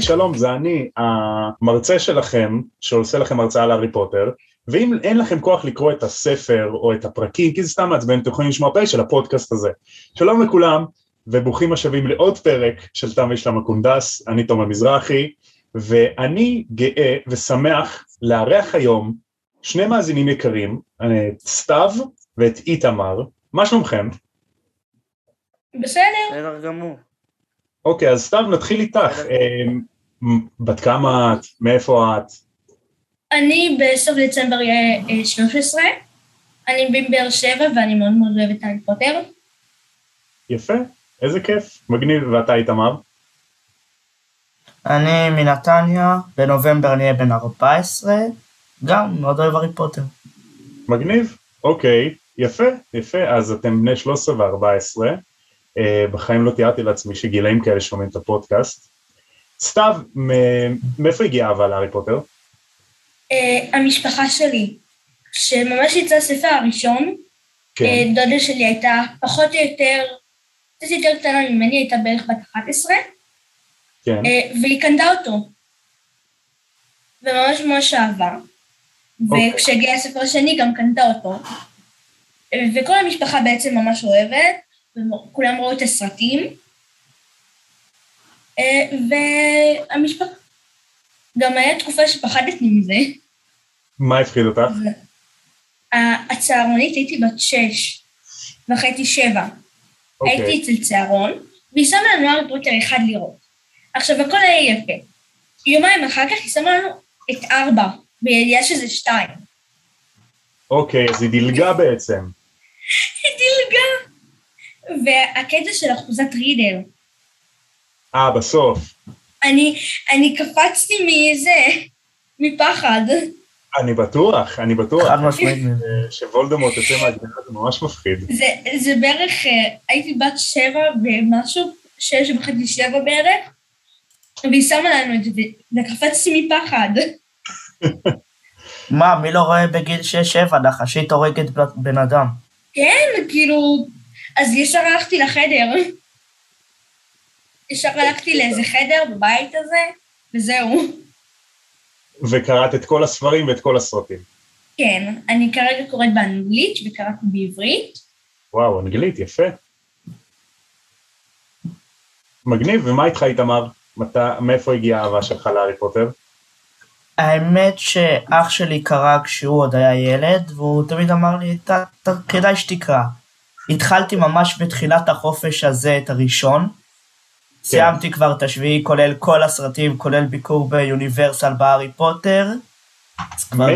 היי, שלום, זה אני, המרצה שלכם, שעושה לכם הרצאה על הארי פוטר, ואם אין לכם כוח לקרוא את הספר או את הפרקים, כי זה סתם מעצבן, אתם יכולים לשמוע פרק של הפודקאסט הזה. שלום לכולם, וברוכים השבים לעוד פרק של תם וישלם הקונדס, אני תומר מזרחי, ואני גאה ושמח לארח היום שני מאזינים יקרים, את סתיו ואת איתמר, מה שלומכם? בסדר. בסדר גמור. אוקיי, אז סתיו נתחיל איתך, אה, בת כמה את, מאיפה את? אני בסוף דצמבר אהיה 13, אני מבאר שבע ואני מאוד מאוד אוהבת הארי פוטר. יפה, איזה כיף, מגניב, ואתה איתמר? אני מנתניה, בנובמבר אני אהיה בן 14, גם מאוד אוהב הארי פוטר. מגניב, אוקיי, יפה, יפה, אז אתם בני 13 ו-14, uh, בחיים לא תיארתי לעצמי שגילאים כאלה שומעים את הפודקאסט. סתיו, מאיפה הגיעה אהבה להארי פוטר? Uh, המשפחה שלי, שממש יצא הספר הראשון, כן. uh, דודה שלי הייתה פחות או יותר, קצת יותר קטנה ממני, הייתה בערך בת 11, כן. והיא קנתה אותו. וממש ממש אהבה. אוקיי. וכשהגיע הספר השני גם קנתה אותו. וכל המשפחה בעצם ממש אוהבת, וכולם ראו את הסרטים. אה, והמשפחה... גם היה תקופה שפחדתי מזה. מה הפחיד אותך? הצהרונית הייתי בת שש, וחייתי שבע. אוקיי. הייתי אצל צהרון, והיא שמה לנו הארי פוטר אחד לראות. עכשיו, הכל היה יפה. יומיים אחר כך היא שמה לנו את ארבע, בידיעה שזה שתיים. אוקיי, אז היא דילגה בעצם. היא דילגה. והקטע של אחוזת רידל, אה, בסוף. אני, אני קפצתי מזה, מפחד. אני בטוח, אני בטוח. חד משמעית. אה, שוולדמורט יוצא מהגדרה זה ממש מפחיד. זה, זה בערך, אה, הייתי בת שבע ומשהו, שש וחצי שבע בערך, והיא שמה לנו את זה, וקפצתי מפחד. מה, מי לא רואה בגיל 6-7 נחשית הורגת בן אדם? כן, כאילו, אז ישר הלכתי לחדר. ישר הלכתי לאיזה חדר בבית הזה, וזהו. וקראת את כל הספרים ואת כל הסרטים. כן, אני כרגע קוראת באנגלית וקראתי בעברית. וואו, אנגלית, יפה. מגניב, ומה איתך איתמר? מאיפה הגיעה האהבה שלך להארי פוטר? האמת שאח שלי קרא כשהוא עוד היה ילד, והוא תמיד אמר לי, "ת- ת- כדאי שתקרא. התחלתי ממש בתחילת החופש הזה את הראשון. סיימתי כבר את השביעי, כולל כל הסרטים, כולל ביקור ביוניברסל בהארי פוטר. אז כבר?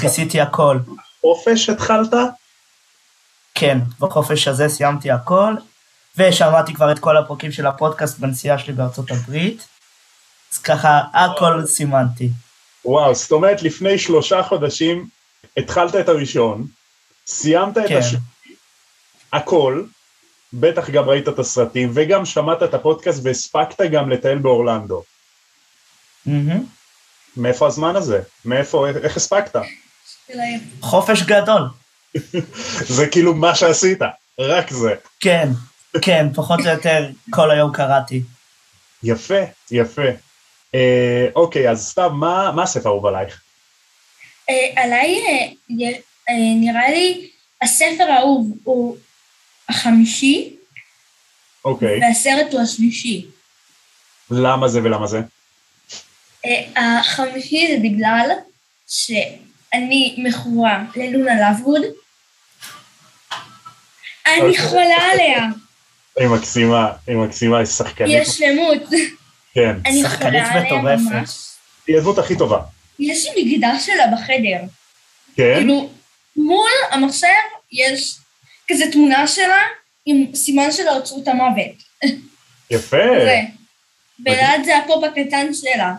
כיסיתי הכל. חופש התחלת? כן, בחופש הזה סיימתי הכל, ושמעתי כבר את כל הפרקים של הפודקאסט בנסיעה שלי בארצות הברית. אז ככה, הכל סימנתי. וואו, זאת אומרת לפני שלושה חודשים התחלת את הראשון, סיימת את כן. השני, הכל, בטח גם ראית את הסרטים וגם שמעת את הפודקאסט והספקת גם לטייל באורלנדו. מאיפה הזמן הזה? מאיפה, איך הספקת? חופש גדול. זה כאילו מה שעשית, רק זה. כן, כן, פחות או יותר כל היום קראתי. יפה, יפה. אה, אוקיי, אז סתם, מה, מה הספר האהוב עלייך? אה, עליי אה, נראה לי הספר האהוב הוא החמישי, אוקיי, והסרט הוא השלישי. למה זה ולמה זה? אה, החמישי זה בגלל שאני מכורה ללונה לבווד. אני אוקיי. חולה עליה, היא מקסימה, היא מקסימה, היא שחקנית, יש שלמות. כן, שחקנית מטורפת. היא הדמות הכי טובה, יש לי מגדל שלה בחדר. כן? כאילו, מול המחשב יש כזה תמונה שלה עם סימן של ארצות המוות. יפה, זה. וליד זה הפופ הקטן שלה.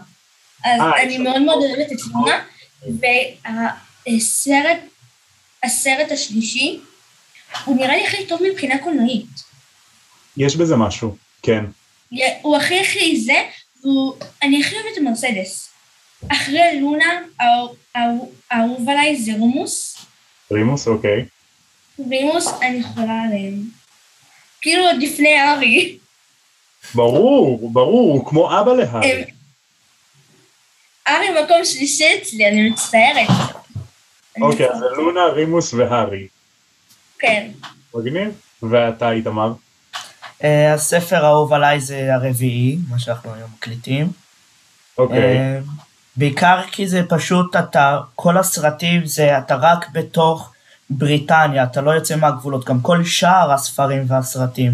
אז אה, אני מאוד מאוד. אוהבת את לונה, והסרט, הסרט השלישי, הוא נראה לי הכי טוב מבחינה קולנועית. יש בזה משהו, כן. הוא הכי הכי זה, ואני הכי אוהבת את מרסדס. אחרי לונה, האהוב עליי זה רומוס, רימוס, אוקיי. רימוס, אני חולה עליהם. כאילו עוד לפני ארי. ברור, ברור, הוא כמו אבא להארי. ארי מקום שלישי אצלי, אני מצטערת. אוקיי, אז לונה, רימוס והארי. כן. מגניב? ואתה, איתמר? אה, הספר האהוב עליי זה הרביעי, מה שאנחנו היום מקליטים. אוקיי. אה, בעיקר כי זה פשוט, אתה, כל הסרטים זה, אתה רק בתוך בריטניה, אתה לא יוצא מהגבולות, גם כל שאר הספרים והסרטים.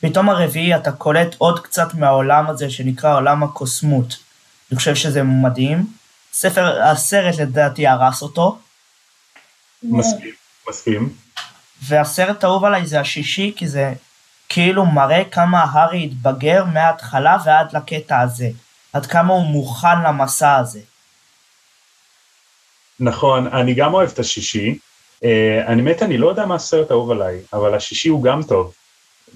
פתאום הרביעי אתה קולט עוד קצת מהעולם הזה שנקרא עולם הקוסמות. אני חושב שזה מדהים. ספר, הסרט לדעתי הרס אותו, מסכים, מסכים. והסרט האהוב עליי זה השישי, כי זה כאילו מראה כמה הארי התבגר מההתחלה ועד לקטע הזה. עד כמה הוא מוכן למסע הזה. נכון, אני גם אוהב את השישי. אה, אני מת, אני לא יודע מה הסרט האהוב עליי, אבל השישי הוא גם טוב.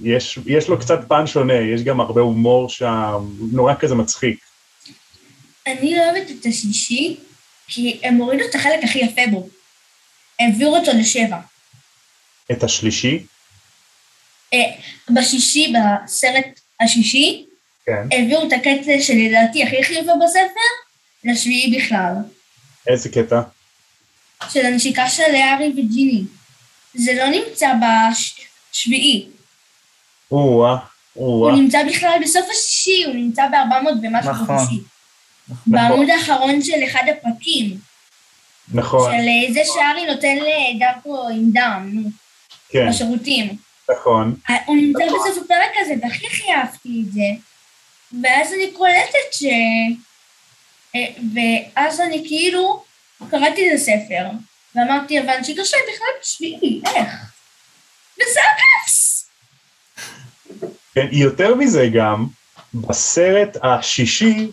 יש, יש לו קצת פן שונה, יש גם הרבה הומור שם, נורא כזה מצחיק. אני לא אוהבת את השישי, כי הם הורידו את החלק הכי יפה בו. העבירו אותו לשבע. את השלישי, אה, בשישי, בסרט השישי, כן. העבירו את הקטע שלדעתי הכי חיובי בספר, לשביעי בכלל. איזה קטע? של הנשיקה של הארי וג'יני. זה לא נמצא בשביעי. או-אה, או-אה. הוא נמצא בכלל בסוף השישי, הוא נמצא ב-400 ומשהו נכון. בשישי. בעמוד האחרון של אחד הפרקים. נכון, של אה, זה שארי נותן לדארקו עם דם, נו, כן, בשירותים. נכון. אה, הוא נמצא בסוף הפרק הזה, והכי הכי אהבתי את זה. ואז אני קולטת ש... אה, ואז אני כאילו קראתי את הספר, ואמרתי, אבל שלהם בכלל בשביעי, איך? וזה הכעס! כן, יותר מזה גם, בסרט השישי,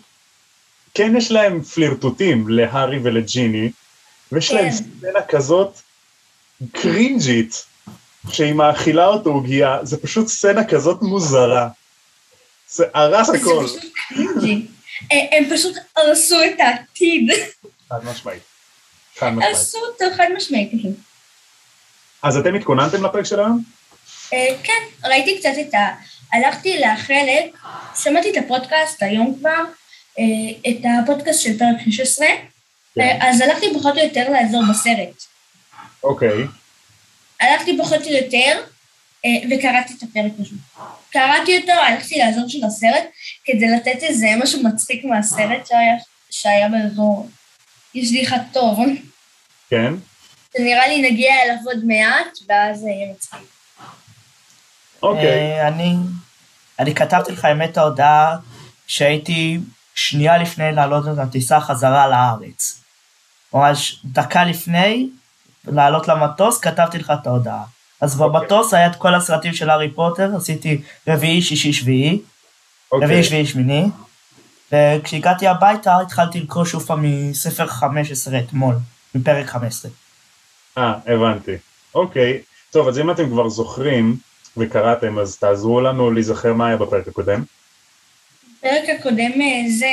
כן יש להם פלירטוטים להארי ולג'יני, ויש להם כן. סצנה כזאת קרינג'ית, שהיא מאכילה אותו עוגיה, זה פשוט סצנה כזאת מוזרה. זה הרס זה הכל. פשוט קרינג'י. אה, הם פשוט הרסו את העתיד. חד משמעית. חד משמעית. אותו חד משמעית. אז אתם התכוננתם לפרק של היום? אה, כן, ראיתי קצת את ה... הלכתי לחלק, שמעתי את הפודקאסט היום כבר, אה, את הפודקאסט של פרק 16, כן. אה, אז הלכתי פחות או יותר לעזור בסרט. אוקיי. הלכתי פחות או יותר וקראתי את הפרק פשוט. קראתי אותו, הלכתי לעזור של הסרט, כדי לתת איזה משהו מצחיק מהסרט שהיה, שהיה באזור. יש לי אחד טוב. כן? נראה לי נגיע אליו עוד מעט, ואז זה יהיה מצחיק. אוקיי. אה, אני, אני כתבתי לך האמת ההודעה שהייתי שנייה לפני לעלות את הטיסה חזרה לארץ. ממש דקה לפני לעלות למטוס כתבתי לך את ההודעה. אז אוקיי. במטוס היה את כל הסרטים של הארי פוטר, עשיתי רביעי, שישי, שביעי, אוקיי. רביעי, שביעי, שמיני. וכשהגעתי הביתה התחלתי לקרוא שוב פעם מספר 15 אתמול, מפרק 15. אה, הבנתי. אוקיי. טוב, אז אם אתם כבר זוכרים וקראתם, אז תעזרו לנו להיזכר מה היה בפרק הקודם. בפרק הקודם אה, זה,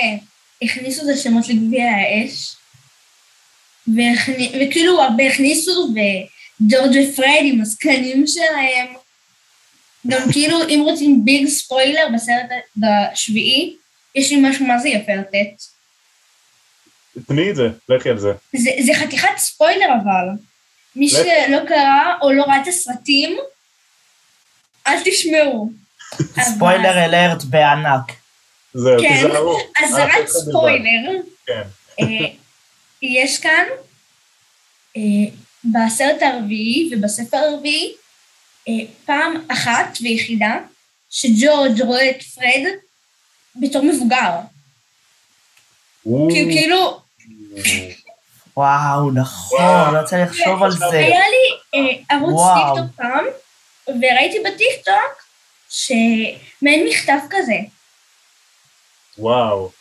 הכניסו את השמות לגביע האש, והכני- וכאילו הרבה הכניסו, וג'ורג' ופרד עם הזקנים שלהם. גם כאילו, אם רוצים ביג ספוילר בסרט השביעי, יש לי משהו מה זה יפה לתת. תני את זה, לכי על זה. זה, זה חתיכת ספוילר אבל. מי לך. שלא קרא או לא ראה את הסרטים, אל תשמעו. ספוילר אלרט בענק. זהו, כן, תיזהרו. אז זה אל רק. ספוילר. כן. אה, יש כאן, אה, בסרט הרביעי ובספר הרביעי, אה, פעם אחת ויחידה, שג'ורג' רואה את פרד בתור מבוגר. כי כאילו, וואו, נכון, לא לי לחשוב על זה. היה לי אה, ערוץ. טיקטוק פעם, וראיתי בטיקטוק שמעין מכתב כזה. וואו.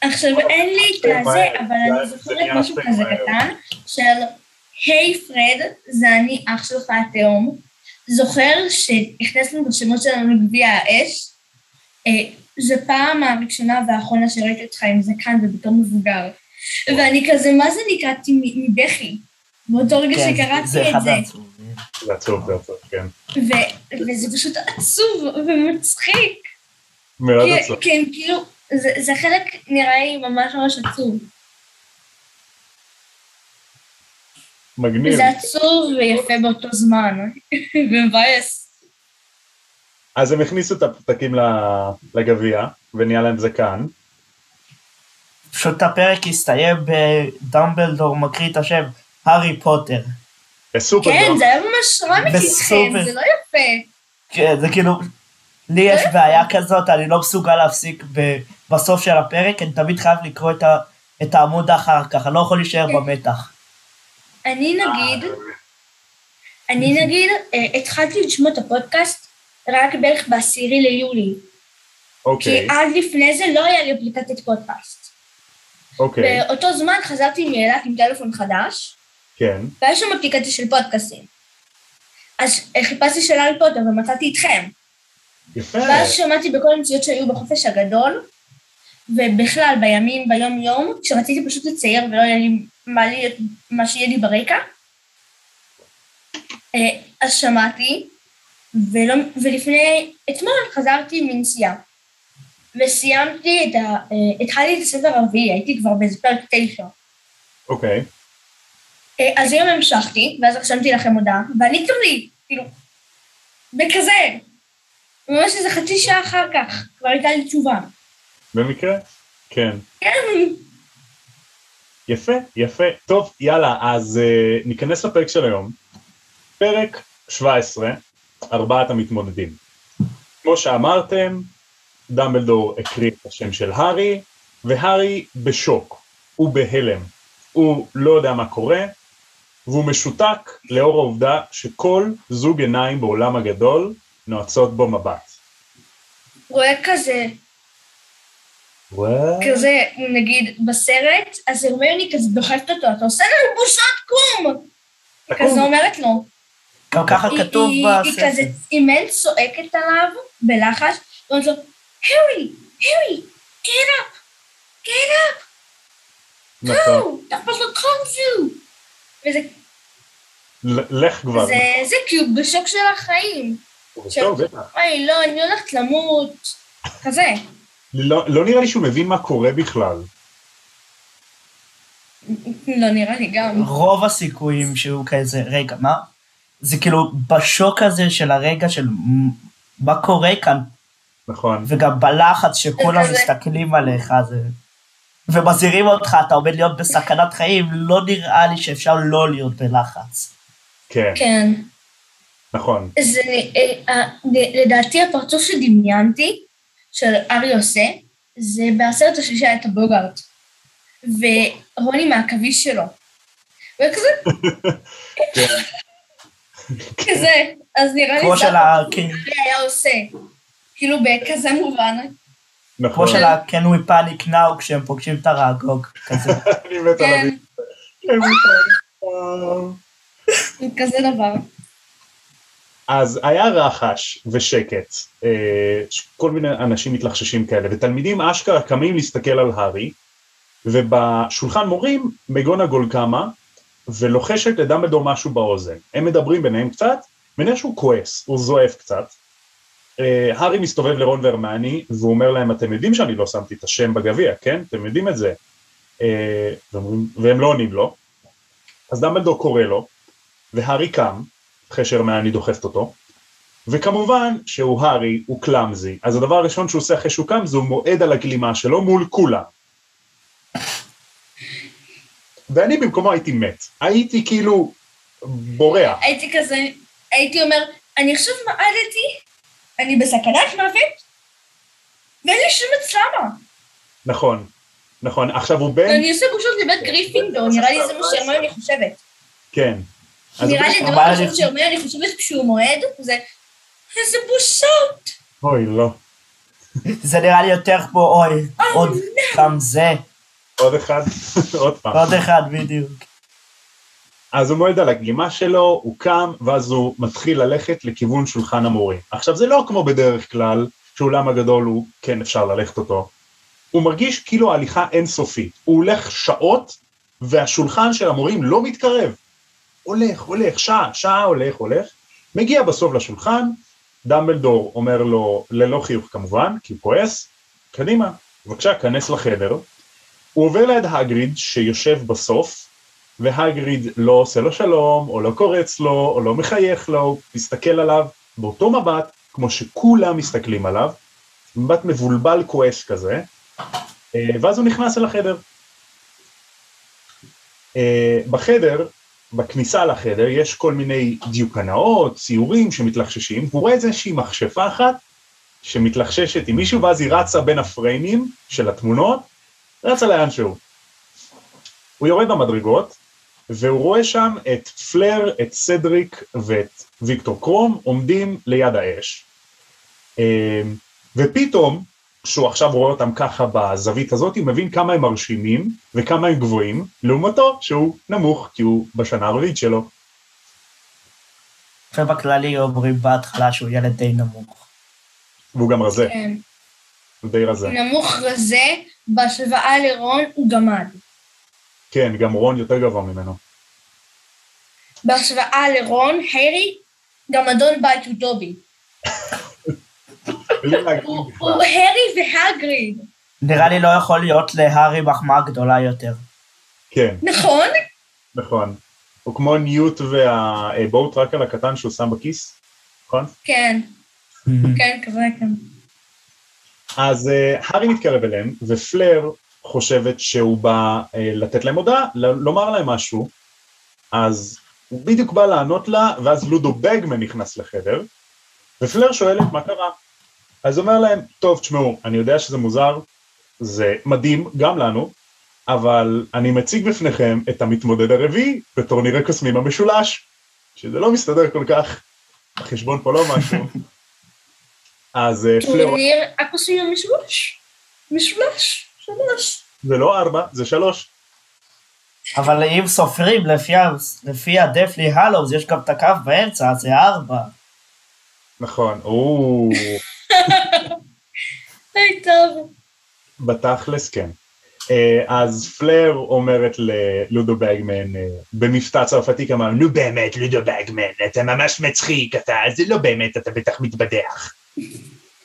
עכשיו, אין לי את זה הזה, אבל אני זוכרת משהו כזה. קטן, של היי פרד, זה אני אח שלך התאום, זוכר שהכנסנו את השמות שלנו לגביע האש? אה, זו פעם הראשונה והאחרונה שראיתי אותך עם זקן ובתור מבוגר. ואני כזה, מה זה נקראתי מבכי? באותו רגע כן, שקראתי זה את זה. זה עצוב, זה עצוב, כן. וזה פשוט עצוב ומצחיק. מאוד כי- עצוב. כן, כאילו, זה, זה חלק נראה לי ממש ממש עצוב. מגניב. זה עצוב ויפה באותו זמן, ומבאס. אז הם הכניסו את הפתקים לגביע, ונהיה להם זקן, פשוט הפרק הסתיים בדמבלדור מקריא את השם הארי פוטר. בסופר כן. זה היה ממש רע מצידכם. זה לא יפה. כן, זה כאילו, לי יש בעיה כזאת, אני לא מסוגל להפסיק בסוף של הפרק, אני תמיד חייב לקרוא את, ה, את העמוד אחר כך, אני לא יכול להישאר כן. במתח. אני נגיד, אני נגיד, אה, התחלתי לשמוע את הפודקאסט רק בערך בעשירי ליולי. כי אוקיי, עד לפני זה לא היה לי אפליקציית פודקאסט. אוקיי, באותו זמן חזרתי מאילת עם טלפון חדש, כן. והיה שם אפליקציה של פודקאסטים. אז אה, חיפשתי של הארי פוטר ומצאתי אתכם. יפה. ואז שמעתי בכל המציאות שהיו בחופש הגדול, ובכלל בימים, ביום יום, כשרציתי פשוט לצייר ולא היה לי מה, לי, מה שיהיה לי ברקע, אה, אז שמעתי, ולא, ולפני, אתמול חזרתי מנסיעה, וסיימתי את ה... אה, התחלתי את הספר הרביעי, הייתי כבר באיזה פרק תשע. אוקיי. אה, אז היום המשכתי, ואז רשמתי לכם הודעה, ועניתם לי, כאילו, בכזה, ממש איזה חצי שעה אחר כך, כבר הייתה לי תשובה. במקרה? כן. כן, יפה, יפה. טוב, יאללה, אז uh, ניכנס לפרק של היום. פרק 17, ארבעת המתמודדים. כמו שאמרתם, דמבלדור הקריא את השם של הארי, והארי בשוק, הוא בהלם. הוא לא יודע מה קורה, והוא משותק לאור העובדה שכל זוג עיניים בעולם הגדול נועצות בו מבט. רואה כזה, וואו. כזה, נגיד, בסרט, אז הרמיוני כזה דוחפת אותו, אתה עושה לנו בושות קום! היא כזה אומרת לו. גם ככה כתוב היא- היא בספר. כזה אימן צועקת עליו בלחש, ואומרת לו, הרי, הרי, get up, get up, נכון. go, אתה פשוט קונפו. וזה לך כבר. זה, זה כי הוא בשוק של החיים. אוי, לא, אני הולכת למות. כזה. לא, לא נראה לי שהוא מבין מה קורה בכלל. לא נראה לי גם. רוב הסיכויים שהוא כזה, רגע, מה? זה כאילו בשוק הזה של הרגע של מה קורה כאן, נכון. וגם בלחץ שכולם כזה- מסתכלים עליך, זה... ומזהירים אותך, אתה עומד להיות בסכנת חיים, לא נראה לי שאפשר לא להיות בלחץ. כן, כן. נכון. זה, אה, אה, לדעתי הפרצוף שדמיינתי, של ארי עושה, זה בעשרת השלישי היה את הבוגארט. ורוני מהעכביש שלו. וכזה, כן. כזה, אז נראה לי כמו של ה... היה עושה. כאילו בכזה מובן. נכון. כמו של ה- Can we panic now כשהם פוגשים את הראגוג, כזה. אני מת על כן, הביט. כזה דבר. אז היה רחש ושקט, אה, כל מיני אנשים מתלחששים כאלה, ותלמידים אשכרה קמים להסתכל על הארי, ובשולחן מורים מגונגול קמה, ולוחשת לדמבלדור משהו באוזן. הם מדברים ביניהם קצת, ונראה שהוא כועס, הוא זועף קצת. אה, הארי מסתובב לרון והרמני, והוא אומר להם, אתם יודעים שאני לא שמתי את השם בגביע, כן? אתם יודעים את זה. אה, והם לא עונים לו. אז דמבלדור קורא לו, והארי קם, אחרי שהרמני דוחפת אותו, וכמובן שהוא הארי, הוא קלאמזי, אז הדבר הראשון שהוא עושה אחרי שהוא קם זה הוא מועד על הגלימה שלו מול כולם. ואני במקומו הייתי מת, הייתי כאילו בורח, הייתי כזה, הייתי אומר, אני עכשיו מעדתי, אני בסכנת מוות, ואין לי שום הצלמה. נכון, נכון, עכשיו הוא בן, אני עושה בושות לבית גריפינדור, נראה לי זה מה שהרמיוני חושבת. כן, נראה לי הדבר אבל הראשון אני- שהרמיוני חושבת כשהוא מועד, זה איזה בושות. אוי לא, זה נראה לי יותר כמו, אוי, עוד גם זה, עוד אחד, עוד פעם, עוד אחד בדיוק. אז הוא מועד על הגלימה שלו, הוא קם, ואז הוא מתחיל ללכת לכיוון שולחן המורים. עכשיו זה לא כמו בדרך כלל, שאולם הגדול הוא, כן אפשר ללכת אותו. הוא מרגיש כאילו ההליכה אינסופית. הוא הולך שעות, והשולחן של המורים לא מתקרב. הולך, הולך, שעה, שעה הולך, הולך. מגיע בסוף לשולחן, דמבלדור אומר לו, ללא חיוך כמובן, כי הוא כועס, קדימה, בבקשה, כנס לחדר. הוא עובר ליד הגריד שיושב בסוף, והגריד לא עושה לו שלום, או לא קורץ לו, או לא מחייך לו, מסתכל עליו באותו מבט, כמו שכולם מסתכלים עליו, מבט מבולבל כועס כזה, אה, ואז הוא נכנס אל החדר. אה, בחדר, בכניסה לחדר, יש כל מיני דיוקנאות, ציורים שמתלחששים, הוא רואה איזושהי מכשפה אחת שמתלחששת עם מישהו, ואז היא רצה בין הפריימים של התמונות, רצה לאנשהו. הוא יורד במדרגות, והוא רואה שם את פלר, את סדריק ואת ויקטור קרום עומדים ליד האש. אה, ופתאום, כשהוא עכשיו רואה אותם ככה בזווית הזאת, הוא מבין כמה הם מרשימים וכמה הם גבוהים, לעומתו שהוא נמוך, כי הוא בשנה הרביעית שלו. ובכללי אומרים בהתחלה שהוא ילד די נמוך. והוא גם רזה, כן. הוא די רזה. נמוך רזה, בהשוואה לרון הוא גמד. כן, גם רון יותר גבוה ממנו. בהשוואה לרון, הארי, גם אדון בית הוא להגיד הוא הארי והגריד, נראה לי לא יכול להיות להארי מחמאה גדולה יותר. כן, נכון? נכון. הוא כמו ניוט והבואוטראקר הקטן שהוא שם בכיס, נכון? כן, כן, כזה כן. אז uh, הארי מתקרב אליהם, ופלר חושבת שהוא בא uh, לתת להם הודעה, לומר להם משהו, אז הוא בדיוק בא לענות לה, ואז לודו בגמן נכנס לחדר, ופלר שואלת מה קרה. אז אומר להם, טוב, תשמעו, אני יודע שזה מוזר, זה מדהים גם לנו, אבל אני מציג בפניכם את המתמודד הרביעי בטורניר הקוסמים המשולש, שזה לא מסתדר כל כך, החשבון פה לא משהו. אז אה, פלר... טורניר הקוסמים המשולש. משולש, שלוש. זה לא ארבע, זה שלוש. אבל אם סופרים לפי, ה- לפי הדפלי הלוז, יש גם את הקו באמצע, אז זה ארבע. נכון, או, היי טוב. בתכלס כן. אה, אז פלר אומרת ללודו בגמן אה, במבטא צרפתי כמה, נו באמת לודו בגמן, אתה ממש מצחיק, אתה, זה לא באמת, אתה בטח מתבדח.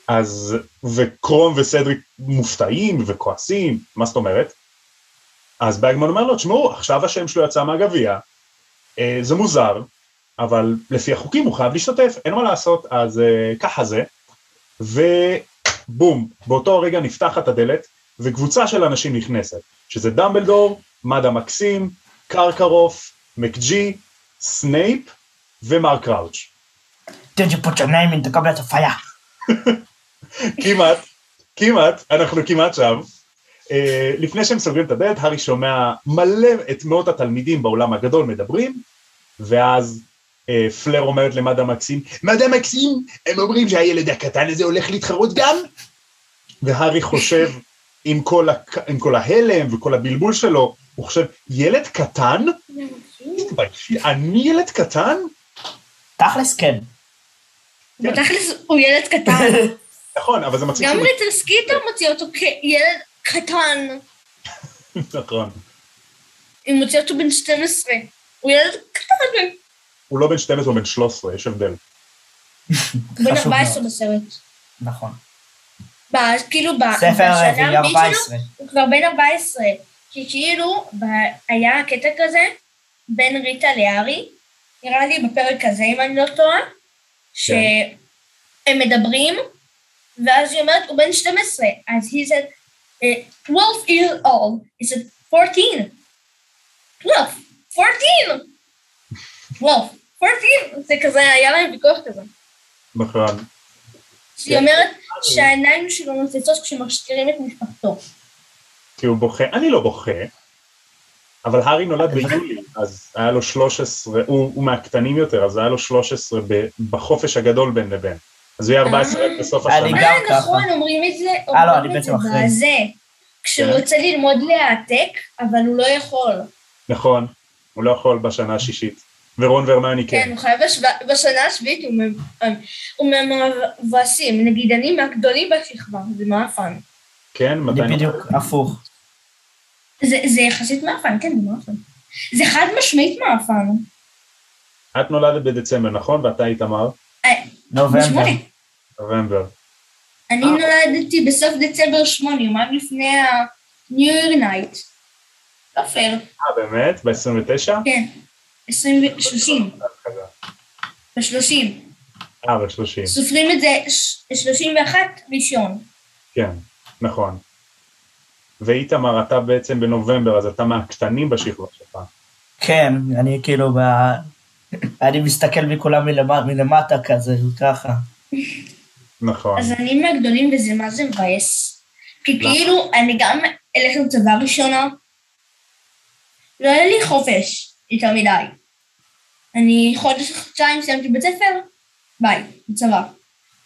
אז, וקרום וסדריק מופתעים וכועסים, מה זאת אומרת? אז בגמן אומר לו, תשמעו, עכשיו השם שלו יצא מהגביע, אה, זה מוזר, אבל לפי החוקים הוא חייב להשתתף, אין מה לעשות, אז אה, ככה זה. ובום, באותו רגע נפתחת הדלת, וקבוצה של אנשים נכנסת, שזה דמבלדור, מדאם מקסים, קרקרוף, מקג'י, סנייפ ומר קראוץ'. Did you put your name in the goblet of fire? כמעט, כמעט, אנחנו כמעט שם. Uh, לפני שהם סוגרים את הדלת, הארי שומע מלא את מאות התלמידים באולם הגדול מדברים, ואז uh, פלר אומרת למדאם מקסים, מדאם מקסים, הם אומרים שהילד הקטן הזה הולך להתחרות גם? והארי חושב, עם כל, הק... עם כל ההלם וכל הבלבול שלו, הוא חושב, ילד קטן? תתביישי, אני ילד קטן? תכלס כן. בתכלס הוא ילד קטן. נכון, אבל זה מצחיק גם. ריטה סקיטר מוציא אותו כילד קטן. נכון. היא מוציאה אותו בן 12. הוא ילד קטן. הוא לא בן 12, הוא בן 13, יש הבדל. הוא בן חשוב 14 מאוד. בסרט. נכון. ב- כאילו, ב- ספר בשנה רביעי הרביעית שלו, 14. הוא כבר בן 14. כי כאילו, ב- היה קטע כזה בין ריטה לארי, נראה לי בפרק הזה, אם אני לא טועה, שהם מדברים, ואז היא אומרת, הוא בן 12. אז היא said, eh, 12 years old. He said, 14. 12. 14. 12. 14. זה כזה, היה להם ויכוח כזה. נכון. שהיא אומרת שהעיניים שלו נוצצות כשמשאירים את משפחתו. כי הוא בוכה, אני לא בוכה, אבל הארי נולד ביולי, אז היה לו 13, הוא, הוא מהקטנים יותר, אז היה לו 13 ב, בחופש הגדול בין לבין. אז הוא יהיה 14 רק בסוף אני השנה. גם אה, ככה. נכון, אומרים את זה, אה, לא, אומרים את זה. בזה. כשהוא כן. רוצה ללמוד להעתק, אבל הוא לא יכול. נכון, הוא לא יכול בשנה השישית. ורון והרמני כן, כן. הוא חייב בשנה השביעית, הוא מ- הוא מהמבואסים. נגיד, אני מהגדולים בשכבה, זה מאפן. כן, מתי אני בדיוק הפוך. זה זה יחסית מאפן, כן, זה מאפן. זה חד משמעית מאפן. את נולדת בדצמבר, נכון? ואתה איתמר? נובמבר. נובמבר. אני אה. נולדתי בסוף דצמבר שמונה, יומיים לפני ה-New Year Night. לא פייר. אה, באמת? ב-29? כן. 20 ו- 30. ב-30. אה, ב-30. סופרים את זה ש- 31 ראשון. כן, נכון. ואיתמר, אתה בעצם בנובמבר, אז אתה מהקטנים בשכבה שלך. כן, אני כאילו. אני מסתכל מכולם מלמטה, מלמטה כזה, ככה. נכון. אז אני מהגדולים וזה מה זה מבאס. כי? כאילו, אני גם אלך לצבא ראשונה. לא היה לי חופש יותר מדי. אני חודש חודשיים סיימתי בית ספר, ביי, בצבא.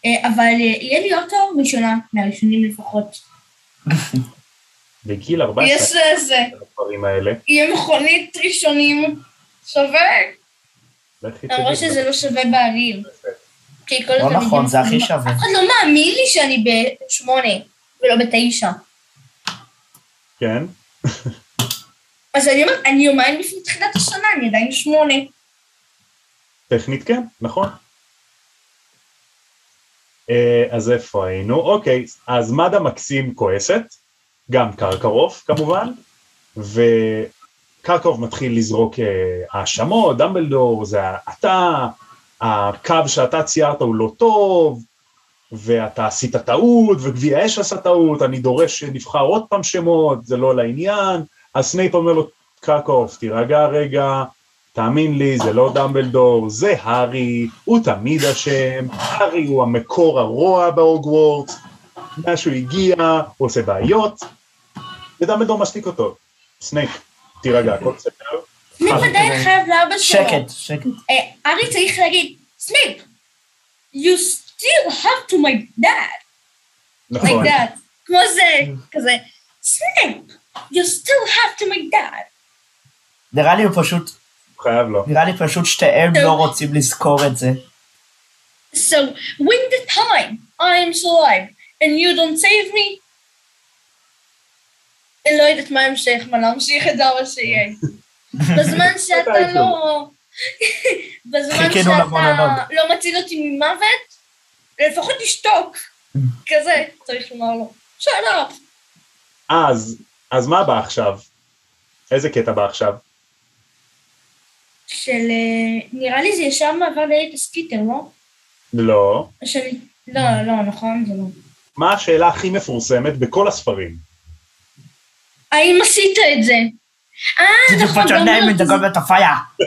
אה, אבל אה, יהיה לי אוטו ראשונה, מהראשונים לפחות. בגיל 14, יש איזה, הדברים האלה. יהיה מכונית ראשונים שווה, למרות. שזה לא שווה בעליל. כי כל לא נכון, זה הכי שווה. אף אחד לא מאמין לי שאני בשמונה ולא בתשע. כן? אז אני אומרת, אני יומיים לפני תחילת השנה, אני עדיין שמונה. טכנית כן, נכון. אה, אז איפה היינו? אוקיי, אז מד"א מקסים כועסת, גם קרקרוף כמובן, וקרקרוף מתחיל לזרוק אה, האשמות, דמבלדור, זה אתה, הקו שאתה ציירת הוא לא טוב, ואתה עשית טעות, וגביע האש עשה טעות, אני דורש שנבחר עוד פעם שמות, זה לא לעניין, אז סנייפ אומר לו, קרקרוף, תירגע רגע, תאמין לי, זה לא דמבלדור, זה הארי, הוא תמיד אשם, הארי הוא המקור הרוע בהוגוורטס, מאז שהוא הגיע, הוא עושה בעיות, ודמבלדור משתיק אותו. סנייק, תירגע, הכל בסדר. סמיפ עדיין אה, חייב לאבא שלו. שקט, שקט. אה, ארי צריך להגיד, סמיפ, you still have to my dad, נכון, like that. כמו זה, כזה, סמיפ, you still have to my dad. נראה לי הוא פשוט, חייב לו. נראה לי פשוט שתיהם לא רוצים לזכור את זה. So, when the time I am alive and you don't save me, לא יודעת מה ההמשך, מה להמשיך את זה אבל שיהיה. בזמן שאתה לא... בזמן. שאתה לא מציל אותי ממוות, לפחות תשתוק. כזה, צריך לומר לו. up. אז, אז מה בא עכשיו? איזה קטע בא עכשיו? של... אה, נראה לי זה ישר מעבר לאיית הסקיטר, לא? לא. שאני... לא, לא, נכון, זה לא. מה השאלה הכי מפורסמת בכל הספרים? האם עשית את זה? אה, נכון, דמבלדור fire?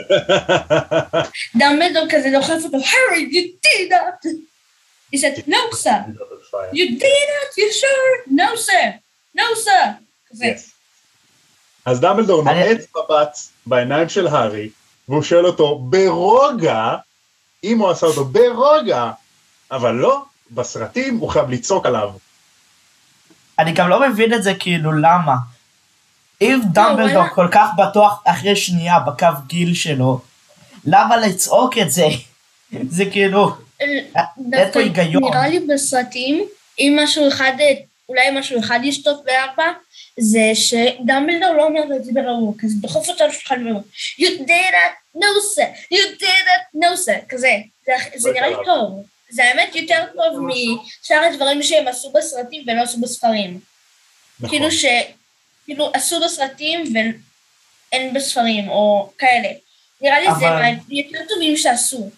דמבלדור כזה דוחף אותו, Harry, you did that! He said, no, sir. You did it? You sure? No, sir. No, sir. כזה. אז דמבלדור נועץ מבט בעיניים של הארי, והוא שואל אותו ברוגע, אם הוא עשה אותו ברוגע, אבל לא, בסרטים הוא חייב לצעוק עליו. אני גם לא מבין את זה כאילו למה. אם דמבלדור וואלה. כל כך בטוח אחרי שנייה בקו גיל שלו, למה לצעוק את זה? זה כאילו, דווקא היגיון? נראה לי בסרטים, אם משהו אחד, אולי משהו אחד ישטוף בארבע, זה שדמבלדור לא אומר את זה ברור, כזה דוחף אותו לשולחן ואומר, you did it, no sir, you did it, no sir, כזה. זה, זה נראה לי טוב. זה האמת יותר טוב משאר הדברים שהם עשו בסרטים ולא עשו בספרים. נכון. כאילו ש... כאילו עשו בסרטים ואין בספרים, או כאלה. נראה לי זה אבל- יותר טובים שעשו.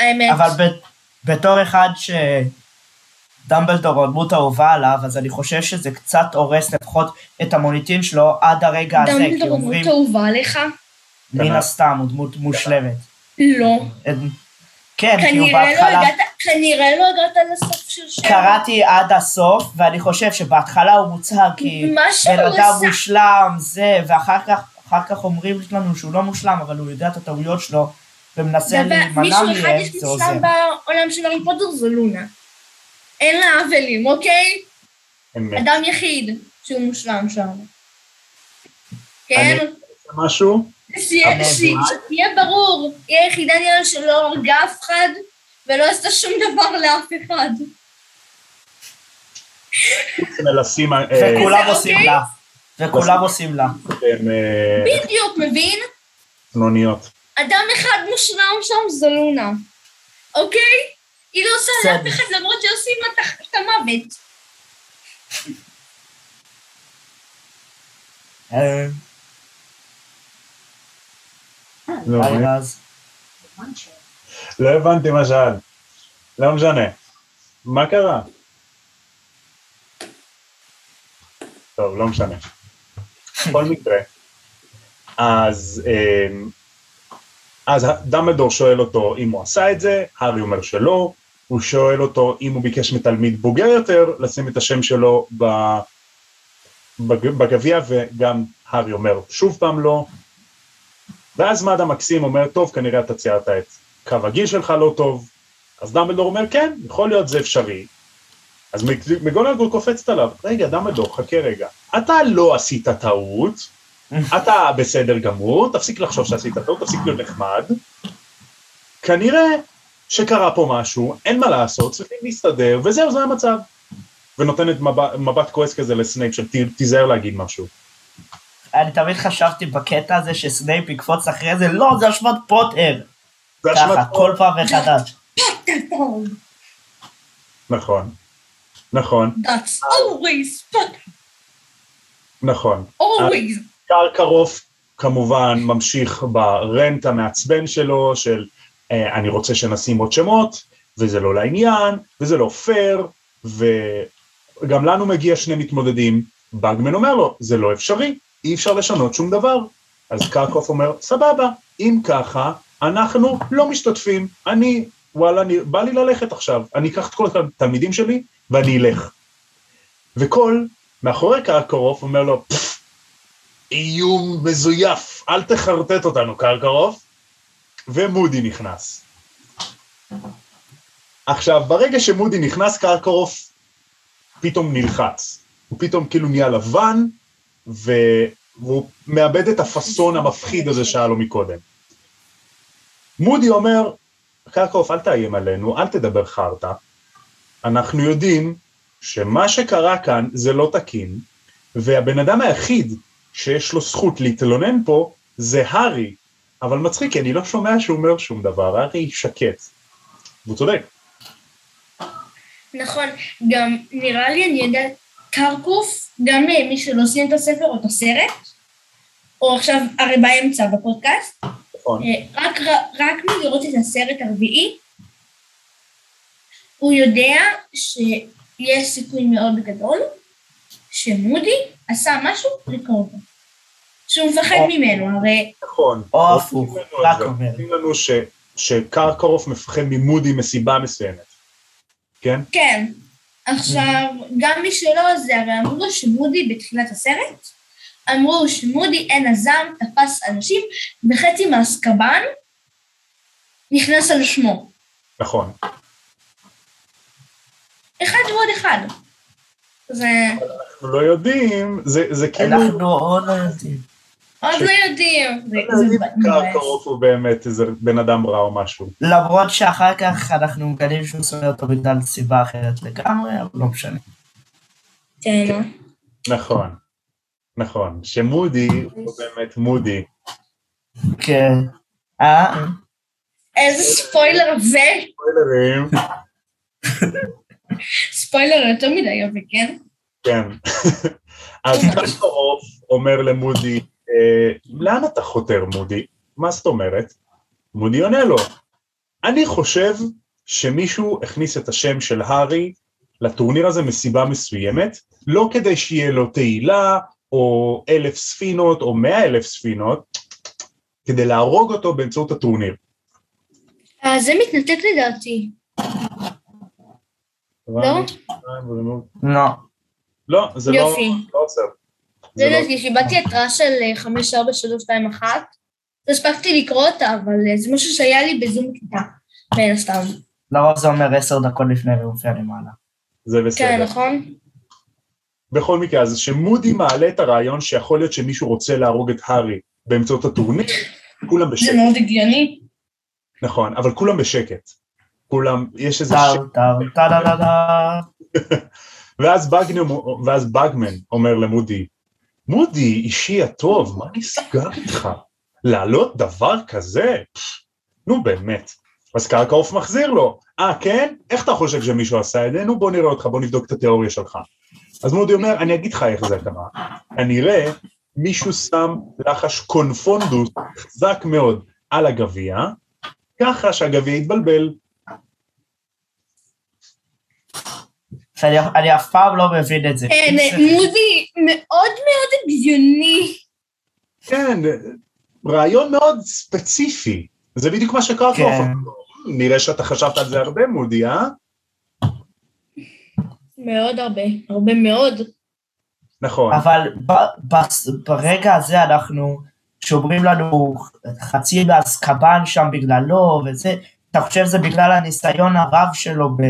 האמת. אבל ב- בתור אחד שדמבלדור הוא הדמות האהובה עליו, אז אני חושב שזה קצת הורס לפחות את המוניטין שלו עד הרגע הזה, כי דמבלדור אומרים, דמות אהובה עליך? מן הסתם, הוא דמות מושלמת. לא. כן, כי הוא לא בהתחלה... הגעת, כנראה לא הגעת לסוף של שם. קראתי עד הסוף, ואני חושב שבהתחלה הוא מוצהר כי מה שהוא בן אדם. מושלם, זה, ואחר כך, אחר כך אומרים לנו שהוא לא מושלם, אבל הוא יודע את הטעויות שלו, ומנסה להימנע מישהו אחד מהם, יש זה עוזר. מושלם בעולם של הארי פוטר זו לונה. אין לה עוולים, אוקיי? אמת. אדם יחיד שהוא מושלם שם. כן? אני- משהו? שיהיה ברור, היא היחידה נראה שלא הרגה אף אחד ולא עשתה שום דבר לאף אחד. אה, וכולם זה עושים אוקיי? לה. וכולם עושים לה. אה, בדיוק, מבין? חנוניות. אדם אחד מושלם שם זו לונה, אוקיי? היא לא עושה לאף. אחד למרות שעושים לה את- את המוות. אה, נו, היי מי? רז. לא הבנתי מה שאלת. לא משנה. מה קרה? טוב, לא משנה. בכל מקרה, אז, אמ, אז דמבלדור שואל אותו אם הוא עשה את זה, הארי אומר שלא, הוא שואל אותו אם הוא ביקש מתלמיד בוגר יותר לשים את השם שלו בגביע, וגם הארי אומר שוב פעם לא, ואז מד המקסים אומר, טוב, כנראה אתה ציירת את קו הגיל שלך לא טוב, אז דמבלדור אומר, כן, יכול להיות זה אפשרי. אז מג- מגונגול קופצת עליו, רגע, דמבלדור, חכה רגע, אתה לא עשית טעות, אתה בסדר גמור, תפסיק לחשוב שעשית טעות, תפסיק להיות נחמד. כנראה שקרה פה משהו, אין מה לעשות, צריכים להסתדר, וזהו, זה המצב. ונותנת מבט, מבט כועס כזה לסנייפ של "ת- תיזהר להגיד משהו. אני תמיד חשבתי בקטע הזה שסנייפ יקפוץ אחרי זה, לא, זה אשמת פוטר. זה ככה, אשמת כל פעם מחדש. נכון, נכון, That's always fun, נכון. always. קרקרוף כמובן ממשיך ברנט המעצבן שלו של אה, אני רוצה שנשים עוד שמות וזה לא לעניין וזה לא פייר וגם לנו מגיע שני מתמודדים באגמן אומר לו זה לא אפשרי אי אפשר לשנות שום דבר. אז קרקרוף אומר סבבה אם ככה אנחנו לא משתתפים. אני וואלה אני, בא לי ללכת עכשיו. אני אקח את כל התלמידים שלי ואני אלך. וקול מאחורי קרקרוף אומר לו "פפ, איום מזויף, אל תחרטט אותנו קרקרוף, ומודי נכנס. עכשיו, ברגע שמודי נכנס, קרקרוף פתאום נלחץ. הוא פתאום כאילו נהיה לבן, והוא מאבד את הפאסון המפחיד הזה שהיה לו מקודם. מודי אומר, קרקרוף, אל תאיים עלינו, אל תדבר חרטא. אנחנו יודעים שמה שקרה כאן זה לא תקין, והבן אדם היחיד שיש לו זכות להתלונן פה זה הארי, אבל מצחיק, כי אני לא שומע שהוא אומר שום דבר, הארי שקט. והוא צודק. נכון, גם נראה לי, אני יודעת, קרקוף, גם אה, מי שלא סיים את הספר או את הסרט, או עכשיו הרי באמצע בפודקאסט, נכון. אה, רק, רק מלראות את הסרט הרביעי, הוא יודע שיש סיכוי מאוד גדול שמודי עשה משהו אותו. שהוא מפחד או. ממנו, הרי נכון. או רוצים הפוך, רק. אומר. רוצים לנו ש, שקרקרוף מפחד ממודי מסיבה מסוימת. כן? כן. עכשיו, גם מי שלא זה, הרי אמרו שמודי בתחילת הסרט, אמרו שמודי עין הזעם תפס אנשים, וחצי מאסקבן נכנס על שמו. נכון. אחד ועוד אחד. זה אנחנו לא יודעים, זה, זה כאילו... אנחנו עוד לא יודעים. עוד לא יודעים. זה- לא זה. קרקרוף הוא באמת איזה בן אדם רע או משהו. למרות שאחר כך אנחנו מגלים שהוא שונא אותו בגלל סיבה אחרת לגמרי, אבל לא משנה. כן, נו. נכון. נכון. שמודי הוא באמת מודי. כן. אה? איזה ספוילר עבה. ספוילרים. ספוילר יותר מדי יופי, כן? כן. אז קרקרוף אומר למודי, לאן אתה חותר מודי? מה זאת אומרת? מודי עונה לו, אני חושב שמישהו הכניס את השם של הארי לטורניר הזה מסיבה מסוימת, לא כדי שיהיה לו תהילה, או אלף ספינות, או מאה אלף ספינות, כדי להרוג אותו באמצעות הטורניר. אה, זה מתנתק לדעתי. לא? לא. לא, זה לא יופי. לא עוצר. זה זה לא- קיבלתי התראה של אה, 543221, לא הספקתי לקרוא אותה, אבל אה, זה משהו שהיה לי בזום כיתה, מן הסתם. לרוב זה אומר עשר דקות לפני ומופיע למעלה. זה בסדר. כן, נכון? בכל מקרה, אז שמודי מעלה את הרעיון שיכול להיות שמישהו רוצה להרוג את הארי באמצעות הטורניר, כולם זה בשקט, מאוד הגיוני. נכון, אבל כולם בשקט. כולם, יש איזה טאו שקט, טאו טה דה דה דה. ואז, בגמן אומר למודי, מודי, אישי הטוב, מה נסגר איתך? להעלות דבר כזה? נו באמת. אז קרקעוף מחזיר לו, אה כן? איך אתה חושב שמישהו עשה את זה? נו בוא נראה אותך, בוא נבדוק את התיאוריה שלך. אז מודי אומר, אני אגיד לך איך זה קרה. כנראה מישהו שם לחש קונפונדוס חזק מאוד על הגביע, ככה שהגביע יתבלבל. שאני אני אף פעם לא מבין את זה. כן, מודי מאוד מאוד הגיוני. כן, רעיון מאוד ספציפי. זה בדיוק מה שקרה כן. פה. נראה שאתה חשבת על זה הרבה, מודי, אה? מאוד הרבה, הרבה מאוד. נכון. אבל ב- ב- ברגע הזה אנחנו שומרים לנו חצי מאזקבן שם בגללו וזה, אתה חושב שזה בגלל הניסיון הרב שלו ב,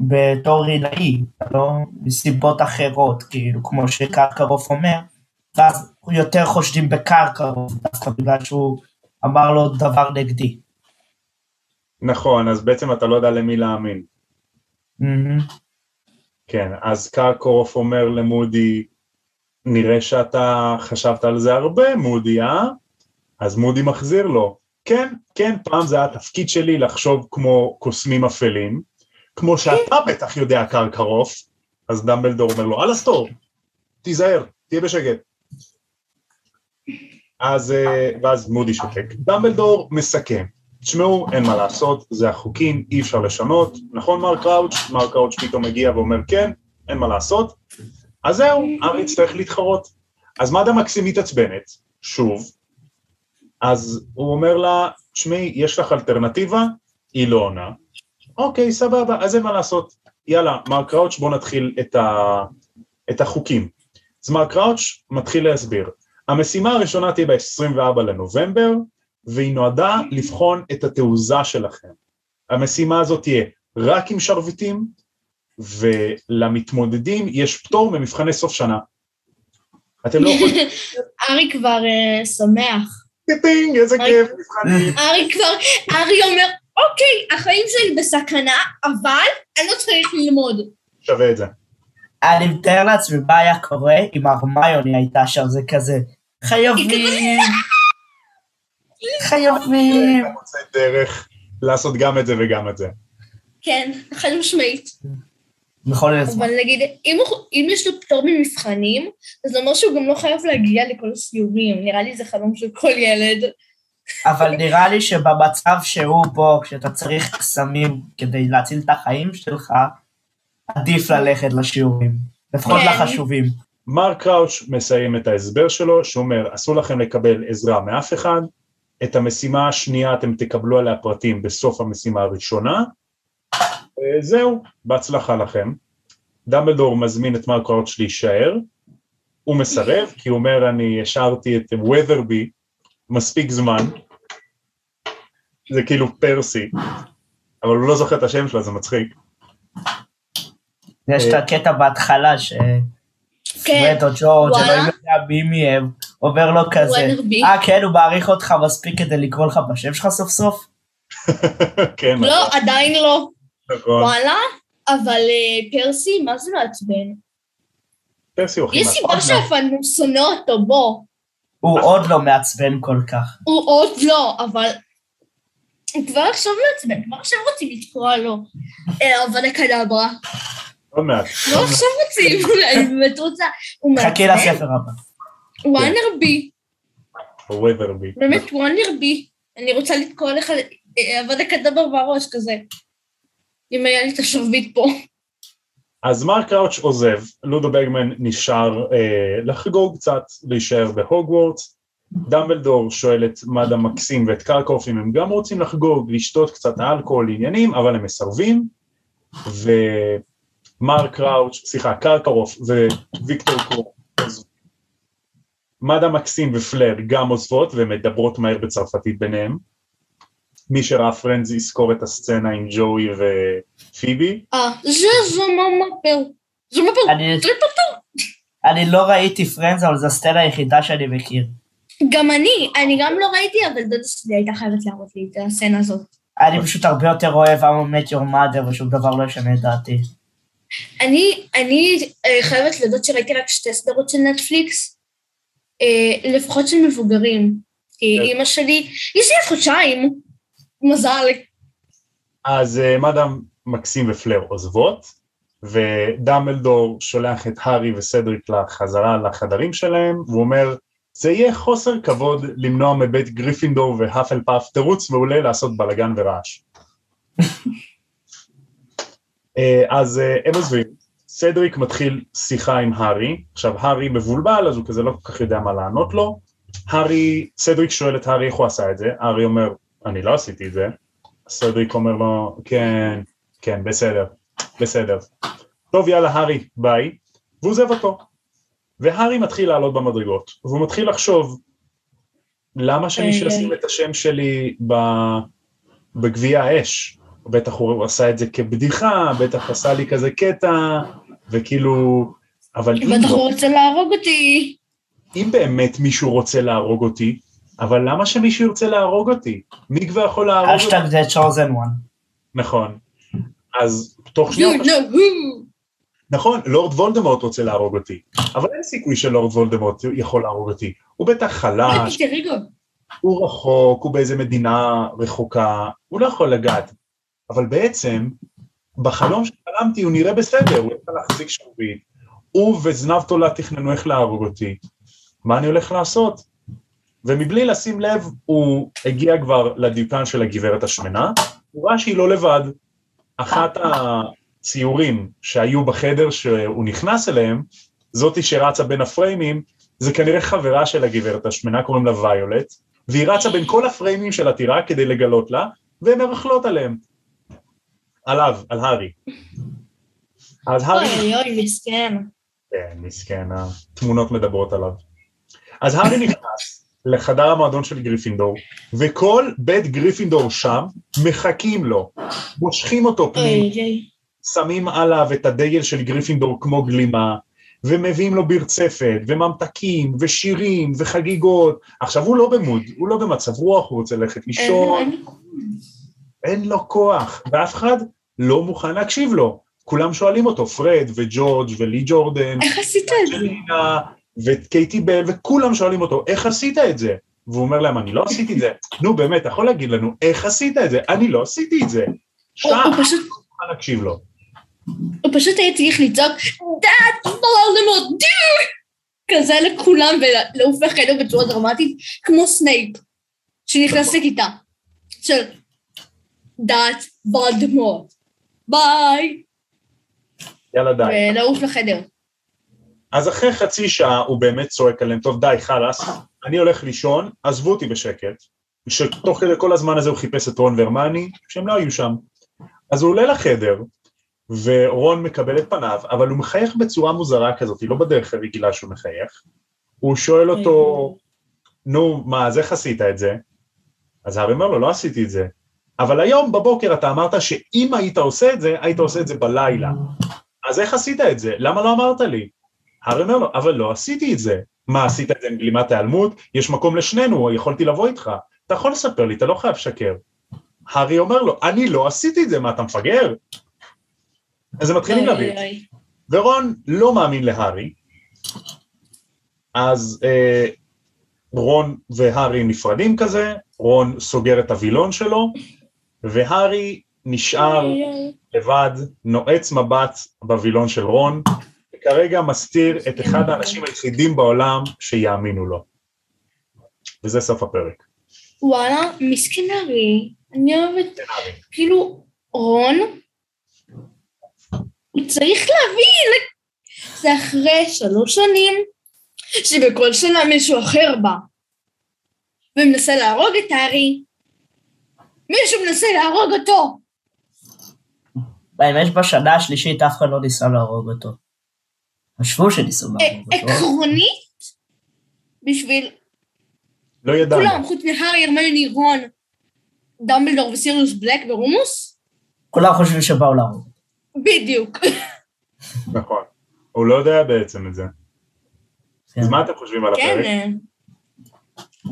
בתור עילאי, לא מסיבות אחרות, כאילו, כמו שקרקרוף אומר, ואז יותר חושדים בקרקרוף, דווקא בגלל שהוא אמר לו דבר נגדי. נכון, אז בעצם אתה לא יודע למי להאמין. מהמם. כן, אז קרקורוף אומר למודי, נראה שאתה חשבת על זה הרבה, מודי, אה? אז מודי מחזיר לו, כן, כן, פעם זה היה התפקיד שלי לחשוב כמו קוסמים אפלים, כמו שאתה בטח יודע קרקרוף, אז דמבלדור אומר לו, אלסטור, תיזהר, תהיה בשקט. אז, אה, ואז מודי שותק. דמבלדור מסכם, תשמעו, אין מה לעשות, זה החוקים, אי אפשר לשנות, נכון מר קראוץ'? מר קראוץ' פתאום מגיע ואומר כן, אין מה לעשות, אז זהו, ארי יצטרך להתחרות. אז מד"א מקסים מתעצבנת, שוב, אז הוא אומר לה, תשמעי, יש לך אלטרנטיבה? היא לא עונה. אוקיי, סבבה, אז אין מה לעשות. יאללה, מר קראוץ', בואו נתחיל את, ה... את החוקים. אז מר קראוץ' מתחיל להסביר. המשימה הראשונה תהיה ב-24 לנובמבר, והיא נועדה לבחון את התעוזה שלכם. המשימה הזאת תהיה רק עם שרביטים, ולמתמודדים יש פטור ממבחני סוף שנה. אתם לא יכולים... ארי כבר אה, שמח. טינג, איזה כיף, מבחנים. ארי כבר, ארי אומר, אוקיי, החיים שלי בסכנה, אבל אני לא צריך ללמוד. שווה את זה. אני מתאר לעצמי מה היה קורה אם הרמיוני הייתה שם, זה כזה, חייבים, חייבים. אתה מוצא דרך לעשות גם את זה וגם את זה. כן, חד משמעית. בכל הזמן. אבל נגיד, אם, הוא, אם יש לו פטור ממבחנים, אז זה אומר שהוא גם לא חייב להגיע לכל הסיורים. נראה לי זה חלום של כל ילד. אבל נראה לי שבמצב שהוא בו, כשאתה צריך קסמים כדי להציל את החיים שלך, עדיף ללכת לשיעורים. לפחות כן. לחשובים. מר קראוץ' מסיים את ההסבר שלו, שאומר, אסור לכם לקבל עזרה מאף אחד, את המשימה השנייה אתם תקבלו עליה פרטים בסוף המשימה הראשונה, זהו, בהצלחה לכם. דמבלדור מזמין את מר קראוץ' להישאר, הוא מסרב, כי הוא אומר, אני השארתי את ות'רבי מספיק זמן, זה כאילו פרסי, אבל הוא לא זוכר את השם שלה, זה מצחיק. יש את הקטע בהתחלה ש... כן, או ג'ורג', וואלה. אלוהים יודע מי מהם, אומר לו כזה. אה כן, הוא מעריך אותך מספיק כדי לקרוא לך בשם שלך סוף סוף? כן, לא, עדיין לא. נכון. וואלה, אבל אה, פרסי, מה זה מעצבן? פרסי הוא הכי יש מעצבן. סיבה שאפילו שונא אותו, בוא. הוא עוד לא מעצבן כל כך. הוא עוד לא, אבל... הוא כבר עכשיו מעצבן, כבר עכשיו רוצים לקרוא לו. אה, עבד הקדברה. עוד מעט. לא עכשיו רוצים, אולי אני באמת רוצה. הוא חכי מעצבן. לספר הבא. וואנרבי, ות'רבי. באמת וואנרבי. אני רוצה לתקוע לך אה, עבד הקדבר בראש כזה. אם היה לי את השרביט פה. אז מר קראוץ' עוזב, לודו ברגמן נשאר אה, לחגוג קצת, להישאר בהוגוורטס, דמבלדור שואל את מדה מקסים ואת קרקוף אם הם גם רוצים לחגוג, לשתות קצת אלכוהול עניינים, אבל הם מסרבים, ומר קראוץ', סליחה, קרקרוף וויקטור עוזבים. מדאם מקסים ופלר גם עוזבות ומדברות מהר בצרפתית ביניהם. מי שראה פרנדס יזכור את הסצנה עם ג'וי ופיבי. אה, זה je m'appelle. Je m'appelle. אני- לא ראיתי פרנדס, אבל זו הסצנה היחידה שאני מכיר. גם אני, אני גם לא ראיתי, אבל דודה שלי הייתה חייבת להראות לי את הסצנה הזאת. אני פשוט הרבה יותר אוהב I'm met your mother ושום דבר לא ישנה את דעתי. אני, אני אה, חייבת להודות שראיתי רק שתי סדרות של נטפליקס, אה, לפחות של מבוגרים. כי כן. אימא שלי, יש לי עוד חודשיים, מזל. אז אה, מאדם מקסים ופלר עוזבות, ודמבלדור שולח את הארי וסדריק לחזרה לחדרים שלהם, והוא אומר, זה יהיה חוסר כבוד למנוע מבית גריפינדור והאפל פאף תירוץ מעולה לעשות בלאגן ורעש. אה, אז אה, הם עוזבים, סדריק מתחיל שיחה עם הארי, עכשיו הארי מבולבל אז הוא כזה לא כל כך יודע מה לענות לו, הארי, סדריק שואל את הארי איך הוא עשה את זה, הארי אומר אני לא עשיתי את זה, סדריק אומר לו כן, כן בסדר, בסדר, טוב יאללה הארי ביי, והוא עוזב אותו, והארי מתחיל לעלות במדרגות, והוא מתחיל לחשוב למה שמישהו ישים את השם שלי בגביע האש, בטח הוא עשה את זה כבדיחה, בטח עשה לי כזה קטע, וכאילו, אבל אם בטח לא, הוא רוצה להרוג אותי. אם באמת מישהו רוצה להרוג אותי, אבל למה שמישהו ירצה להרוג אותי? מי כבר יכול להרוג אותי? אשטג זה chosen one. נכון. אז תוך שנייה. נכון, לורד וולדמורט רוצה להרוג אותי, אבל אין סיכוי שלורד וולדמורט יכול להרוג אותי. הוא בטח חלש. הוא רחוק, הוא באיזה מדינה רחוקה, הוא לא יכול לגעת. אבל בעצם, בחלום שחלמתי הוא נראה בסדר, הוא יכול להחזיק שרביט. הוא וזנב תולה תכננו איך להרוג אותי. מה אני הולך לעשות? ומבלי לשים לב, הוא הגיע כבר לדיוקן של הגברת השמנה, הוא ראה שהיא לא לבד. אחת הציורים שהיו בחדר שהוא נכנס אליהם, זאתי שרצה בין הפריימים, זה כנראה חברה של הגברת השמנה, קוראים לה ויולט, והיא רצה בין כל הפריימים של הטירה כדי לגלות לה, והן מרכלות עליהם. עליו, על הארי. אז הארי... אוי אוי, מסכן. כן, מסכן, התמונות מדברות עליו. אז הארי נכנס לחדר המועדון של גריפינדור, וכל בית גריפינדור שם מחכים לו, מושכים אותו פנימה, אוי. שמים עליו את הדגל של גריפינדור כמו גלימה, ומביאים לו בירצפת, וממתקים, ושירים, וחגיגות. עכשיו, הוא לא במוד, הוא לא במצב רוח, הוא רוצה ללכת לישון, אין לו כוח, ואף אחד לא מוכן להקשיב לו. כולם שואלים אותו, פרד וג'ורג' ולי ג'ורדן, איך עשית את זה? וקייטי בל, וכולם שואלים אותו, איך עשית את זה? והוא אומר להם, אני לא עשיתי את זה. נו באמת, אתה יכול להגיד לנו, איך עשית את זה? אני לא עשיתי את זה. שעה, הוא פשוט, להקשיב לו. הוא פשוט היה צריך לצעוק, that Voldemort dude! כזה לכולם ולעוף בחדר בצורה דרמטית, כמו סנייפ, שנכנס לכיתה. של that Voldemort. ביי! יאללה די. ולעוף לחדר. אז אחרי חצי שעה הוא באמת צועק עליהם, טוב די, חלאס, אני הולך לישון, עזבו אותי בשקט. שתוך כדי כל הזמן הזה הוא חיפש את רון והרמני, שהם לא היו שם. אז הוא עולה לחדר, ורון מקבל את פניו, אבל הוא מחייך בצורה מוזרה כזאת, לא בדרך הרגילה שהוא מחייך. הוא שואל אותו, נו, מה, אז איך עשית את זה? אז הארי אומר לו, לא עשיתי את זה. אבל היום בבוקר אתה אמרת שאם היית עושה את זה, היית עושה את זה בלילה. אז איך עשית את זה? למה לא אמרת לי? הארי אומר לו, אבל לא עשיתי את זה. מה, עשית את זה עם גלימת היעלמות? יש מקום לשנינו, יכולתי לבוא איתך. אתה יכול לספר לי, אתה לא חייב לשקר. הארי אומר לו, אני לא עשיתי את זה, מה, אתה מפגר? אז הם מתחילים להבין. ורון לא מאמין להארי, אז אה, רון והארי נפרדים כזה, רון סוגר את הווילון שלו, והארי נשאר. לבד, נועץ מבט בווילון של רון, וכרגע מסתיר את אחד האנשים היחידים בעולם שיאמינו לו. וזה סוף הפרק. וואלה, מסכן הארי, אני אוהבת. כאילו, רון, הוא צריך להבין, זה אחרי שלוש שנים, שבכל שנה מישהו אחר בא, ומנסה להרוג את הארי, מישהו מנסה להרוג אותו. האמת בשנה השלישית אף אחד לא ניסה להרוג אותו. חשבו שניסו אה, להרוג אותו. עקרונית, בשביל לא ידענו. כולם, חוץ מהארי, הרמיוני, רון, דמבלדור וסיריוס בלק ורומוס, כולם חושבים שבאו להרוג. בדיוק. נכון. הוא לא יודע בעצם את זה. כן. אז מה אתם חושבים על כן, הפרק? אה,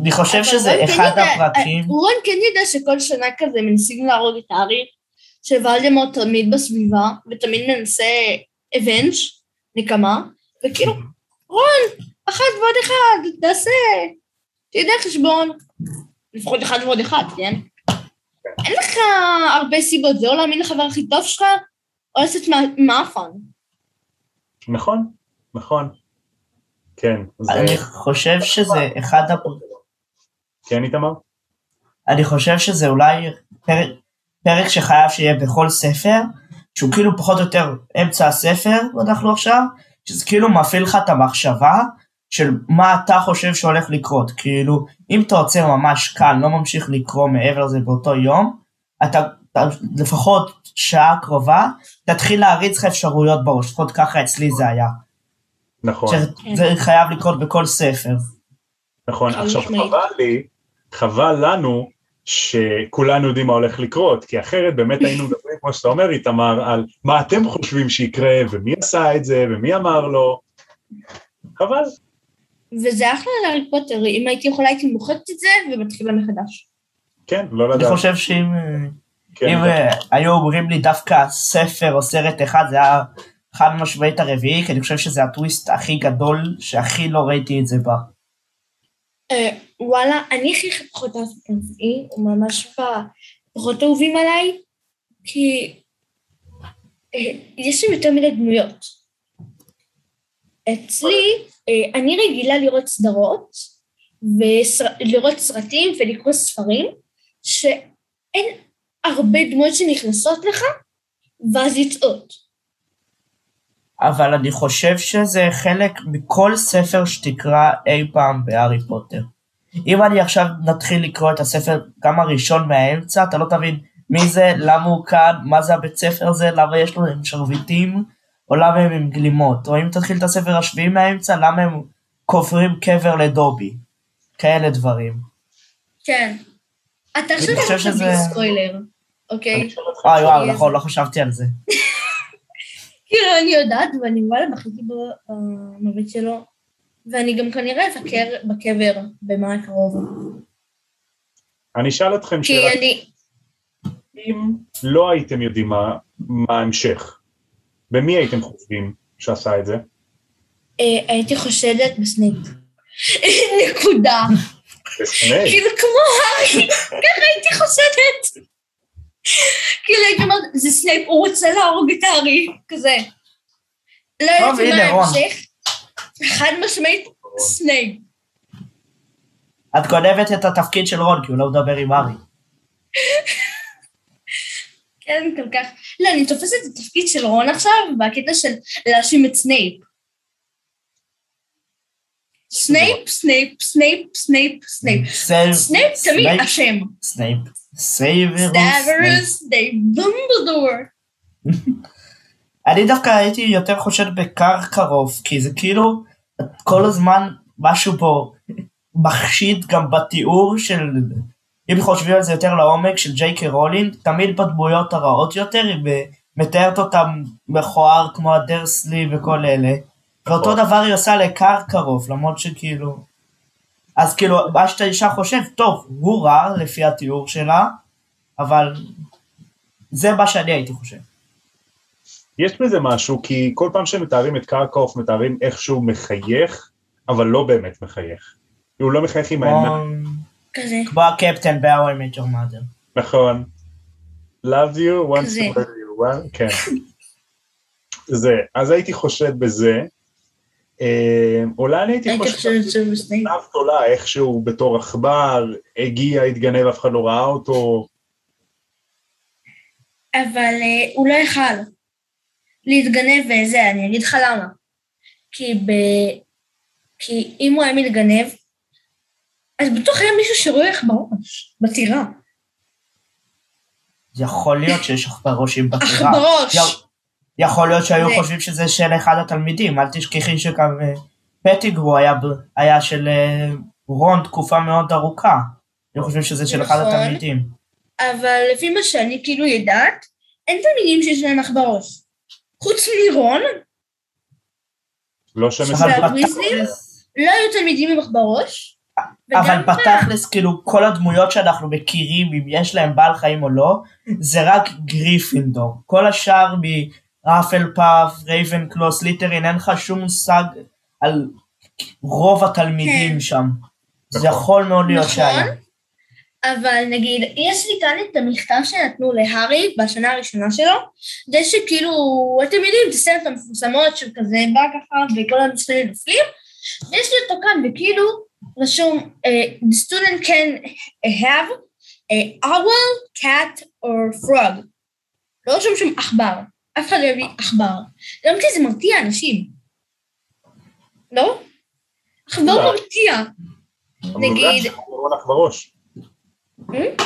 אני חושב שזה כן אחד הפרקים, רון כן יודע שכל שנה כזה מנסים להרוג את הארי, שוולדמורט תמיד בסביבה, ותמיד מנסה avenge, נקמה, וכאילו, רון, אחת ועוד אחד, תעשה, תדע חשבון. לפחות אחד ועוד אחד, כן? אין לך הרבה סיבות, זה או להאמין לחבר הכי טוב שלך, או לעשות מאפן. נכון, נכון. כן. אני חושב שזה אחד ה... כן, איתמר? אני חושב שזה אולי פרק שחייב שיהיה בכל ספר, שהוא כאילו פחות או יותר אמצע הספר, אנחנו עכשיו, שזה כאילו מפעיל לך את המחשבה של מה אתה חושב שהולך לקרות. כאילו, אם אתה עוצר ממש כאן, לא ממשיך לקרוא מעבר לזה באותו יום, אתה, אתה לפחות שעה קרובה, תתחיל להריץ לך אפשרויות בראש, לפחות ככה אצלי זה היה. נכון. שזה חייב לקרות בכל ספר. נכון, עכשיו. חבל לי, חבל לנו שכולנו יודעים מה הולך לקרות, כי אחרת באמת היינו מדברים, כמו שאתה אומר, איתמר, על מה אתם חושבים שיקרה, ומי עשה את זה, ומי אמר לו. חבל. וזה אחלה להארי פוטר, אם הייתי יכולה הייתי מוחקת את זה ומתחילה מחדש. כן, לא אני לדעת. חושב שאם אה, כן, אם אה, היו אומרים לי דווקא ספר או סרט אחד, זה היה חד משמעית הרביעי, כי אני חושב שזה הטוויסט הכי גדול, שהכי לא ראיתי את זה בה. אה, וואלה, אני הכי פחות אהבתי הוא ממש פחות אהובים עליי, כי אה, יש שם יותר מדי דמויות. אצלי, אה, אני רגילה לראות סדרות, ולראות סרטים ולקרוא ספרים, שאין הרבה דמויות שנכנסות לך, ואז יוצאות. אבל אני חושב שזה חלק מכל ספר שתקרא אי פעם בהארי פוטר. אם אני עכשיו נתחיל לקרוא את הספר גם הראשון מהאמצע, אתה לא תבין מי זה, למה הוא כאן, מה זה הבית ספר הזה, למה יש לו עם שרביטים, או למה הם עם גלימות. או אם תתחיל את הספר השביעי מהאמצע, למה הם קוברים קבר לדובי. כאלה דברים. כן. אתה עכשיו חושב שזה- ספוילר, אני אוקיי? שואל אותך וואי וואו, איזה- נכון, לא חשבתי על זה. כאילו, אני יודעת, ואני וואלה בכיתי במוות שלו, ואני גם כנראה אבקר בקבר במה הקרוב. אני אשאל אתכם כי שאלה, אני... אם לא הייתם יודעים מה מה ההמשך, במי הייתם חושבים שעשה את זה? אה, הייתי חושדת בסנייפ. נקודה. בסנייפ. כאילו, כמו הארי, ככה הייתי חושדת. כאילו, הייתי אומרת, זה סנייפ, הוא רוצה להרוג את הארי, כזה. לא יודעת מה. ההמשך. חד משמעית, סנייפ. את גונבת את התפקיד של רון, כי הוא לא מדבר עם הארי. כן, כל כך. לא, אני תופסת את התפקיד של רון עכשיו, בקטע של להאשים את סנייפ. סנייפ, סנייפ, סנייפ, סנייפ, סנייפ. סנייפ תמיד אשם. סנייפ. סוורוס. סנייפ. סנייפ, דומבלדור. אני דווקא הייתי יותר חושד בקרקרוף, כי זה כאילו כל הזמן משהו פה מחשיד גם בתיאור של, אם חושבים על זה יותר לעומק, של ג'יי קי רולינג, תמיד בדמויות הרעות יותר, היא מתארת אותם מכוער כמו הדרסלי וכל אלה. ואותו דבר היא עושה לקרקרוף, למרות שכאילו... אז כאילו, מה שאתה אישה חושב, טוב, הוא רע לפי התיאור שלה, אבל זה מה שאני הייתי חושב. יש בזה משהו, כי כל פעם שמתארים את קרקוף, מתארים איך שהוא מחייך, אבל לא באמת מחייך. הוא לא מחייך עם העיניים, כזה. כמו הקפטן ב-How I Met Your Mother. נכון. Love you, want כזה. to love you, well, כן. זה, אז הייתי חושד בזה. אה, אולי אני הייתי חושד. עליו תולה, איכשהו בתור עכבר, הגיע, התגנב, אף אחד לא ראה אותו. אבל אה, הוא לא יכל להתגנב וזה, אני אגיד לך למה. כי, ב... כי אם הוא היה מתגנב, אז בטוח היה מישהו שרואה בראש, בטירה. יכול להיות שיש לך בראשים אך בטירה. בראש. י- יכול להיות שהיו זה- חושבים שזה של אחד התלמידים, אל תשכחי שגם אה, פטיגרו היה, ב- היה של אה, רון תקופה מאוד ארוכה. אני חושב שזה של אחד נכון. התלמידים. אבל לפי מה שאני כאילו יודעת, אין תלמידים שיש להם עכברוש. חוץ מרון, לא והוויזלים? בתכלס- לא היו תלמידים עם עכברוש. אבל בתכלס, כאילו, כל הדמויות שאנחנו מכירים, אם יש להם בעל חיים או לא, זה רק גריפינדור. כל השאר מהאפלפאף, רייבנקלו, סלית'רין, אין לך שום מושג על רוב התלמידים כן. שם. זה נכון. יכול מאוד להיות נכון, שהיה. אבל נגיד, יש לי כאן את המכתב שנתנו להארי בשנה הראשונה שלו, זה שכאילו, אתם יודעים, את הסרט המפורסמות של כזה בא ככה וכל המשחקים נופלים, ויש לי אותו כאן, וכאילו רשום, uh, the student can have a owl, cat or frog. לא רשום שם עכבר, אף אחד לא יביא עכבר. גם כי זה מרתיע אנשים. לא? עכבר לא. מרתיע. נגיד- עובדה שלרון אח בראש. אה?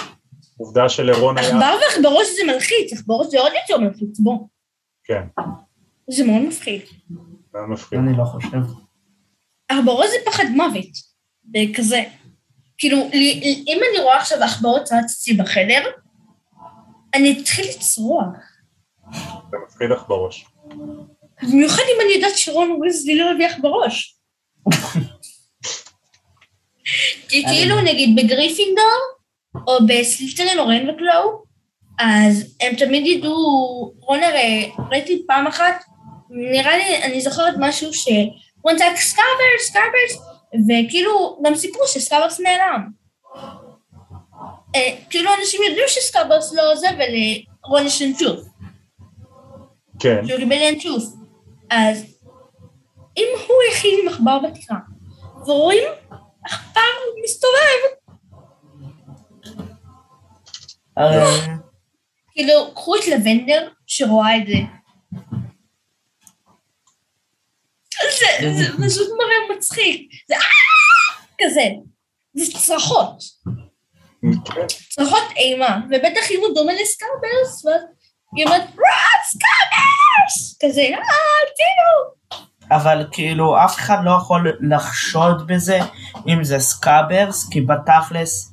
עובדה שלרון היה... עכבר ועכברוש זה מלחיץ, עכברוש זה עוד יותר מלחיץ, בוא. כן, זה מאוד מפחיד. זה היה מפחיד. אני לא חושב. עכברוש זה פחד מוות, וכזה. כאילו, לי- אם אני רואה עכשיו עכברות רץ אצלי בחדר, אני אתחיל לצרוח. זה מפחיד עכברוש. במיוחד אם אני יודעת שרון ויזלי לא הביא עכברוש. כי כאילו, נגיד בגריפינדור, או בסלית'רין או רייבנקלו, אז הם תמיד ידעו, רון הרי, ראיתי פעם אחת, נראה לי, אני זוכרת משהו ש... רון צעק סקאברס, סקאברס, וכאילו, גם סיפרו שסקאברס נעלם. אה, כאילו, אנשים ידעו שסקאברס לא זה, ולרון יש אינצ'וף, כן, שהוא קיבל אינצ'וף. אז אם הוא הכין עם עכבר בתקרה, ורואים עכבר מסתובב, הרי כאילו, קחו את לבנדר שרואה את זה. זה, פשוט מראה מצחיק. זה אה! כזה. זה צרחות. צרחות אימה. ובטח אם הוא דומה לסקאברס, ואז היא אומרת, רץ סקאברס! כזה, אה, תראו. אבל כאילו אף אחד לא יכול לחשוד בזה אם זה סקאברס, כי בתכלס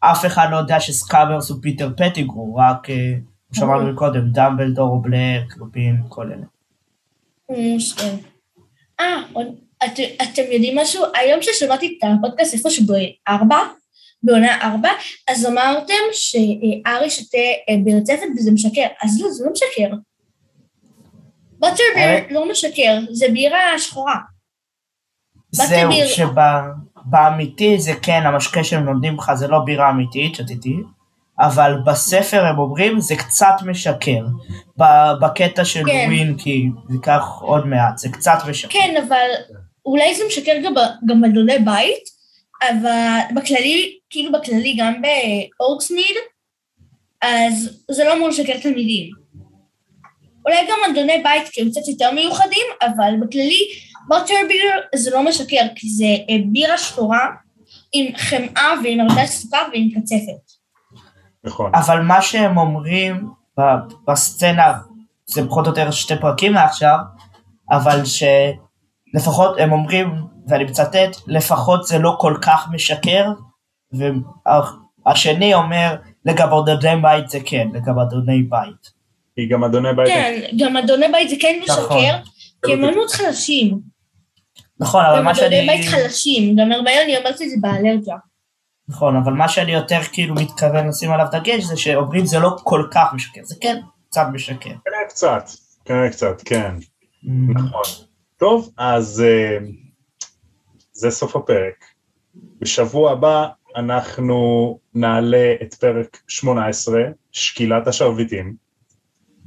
אף אחד לא יודע שסקאברס הוא פיטר פטיגרו, רק אה, כמו שאמרנו מקודם, דמבלדור, בלק, לופין, כל אלה. אה, את, אתם יודעים משהו? היום ששמעתי את הפודקאסט איפשהו בארבע, בעונה ארבע, אז אמרתם שארי שותה אה, ברצפת וזה משקר. אז לא, זה לא משקר. בוטרביר האמת- לא משקר, זה בירה שחורה. זהו, שבאמיתי זה כן, המשקה שהם נותנים לך זה לא בירה אמיתית, שתיתי, אבל בספר הם אומרים זה קצת משקר. בקטע של כן. ווינקי, זה ייקח עוד מעט, זה קצת משקר. כן, אבל אולי זה משקר גם, גם בלולי בית, אבל בכללי, כאילו בכללי, גם באורקסמיד, אז זה לא אמור לשקר תלמידים. אולי גם אדוני בית כי הם קצת יותר מיוחדים, אבל בכללי, בוטרביר זה לא משקר, כי זה בירה שחורה עם חמאה ועם הרבה סוכר ועם קצפת. נכון. אבל מה שהם אומרים בסצנה, זה פחות או יותר שתי פרקים מעכשיו, אבל שלפחות הם אומרים, ואני מצטט, לפחות זה לא כל כך משקר, והשני אומר, לגבי בית זה כן, לגבי אדוני בית. כי גם אדוני בית... כן, גם אדוני בית זה כן נכון. משקר, כי הם מאוד חלשים. נכון, אבל גם מה אדוני שאני... בית חלשים, גם הרמיוני אומרת את זה באלרגיה. נכון, אבל מה שאני יותר כאילו מתכוון לשים עליו דגש זה שאומרים זה לא כל כך משקר, זה כן קצת משקר. כנראה קצת, כנראה קצת, כן. נכון. טוב, אז אה, זה סוף הפרק. בשבוע הבא אנחנו נעלה את פרק 18, שקילת השרביטים.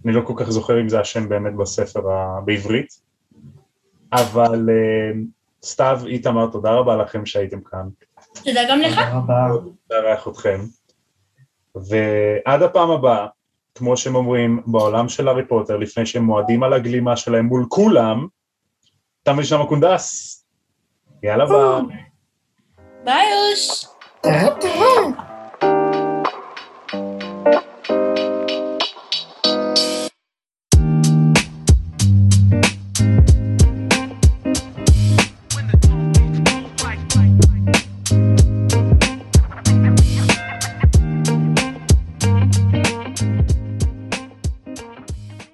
אני לא כל כך זוכר אם זה השם באמת בספר ה- בעברית, אבל אה, סתיו, איתמר, תודה רבה לכם שהייתם כאן. תודה גם לך. תודה רבה. לארח אתכם. ועד הפעם הבאה, כמו שהם אומרים בעולם של הארי פוטר, לפני שהם מועדים על הגלימה שלהם מול כולם, תם ונשלם הקונדס. יאללה ביי. ביי אוש. ta-ta.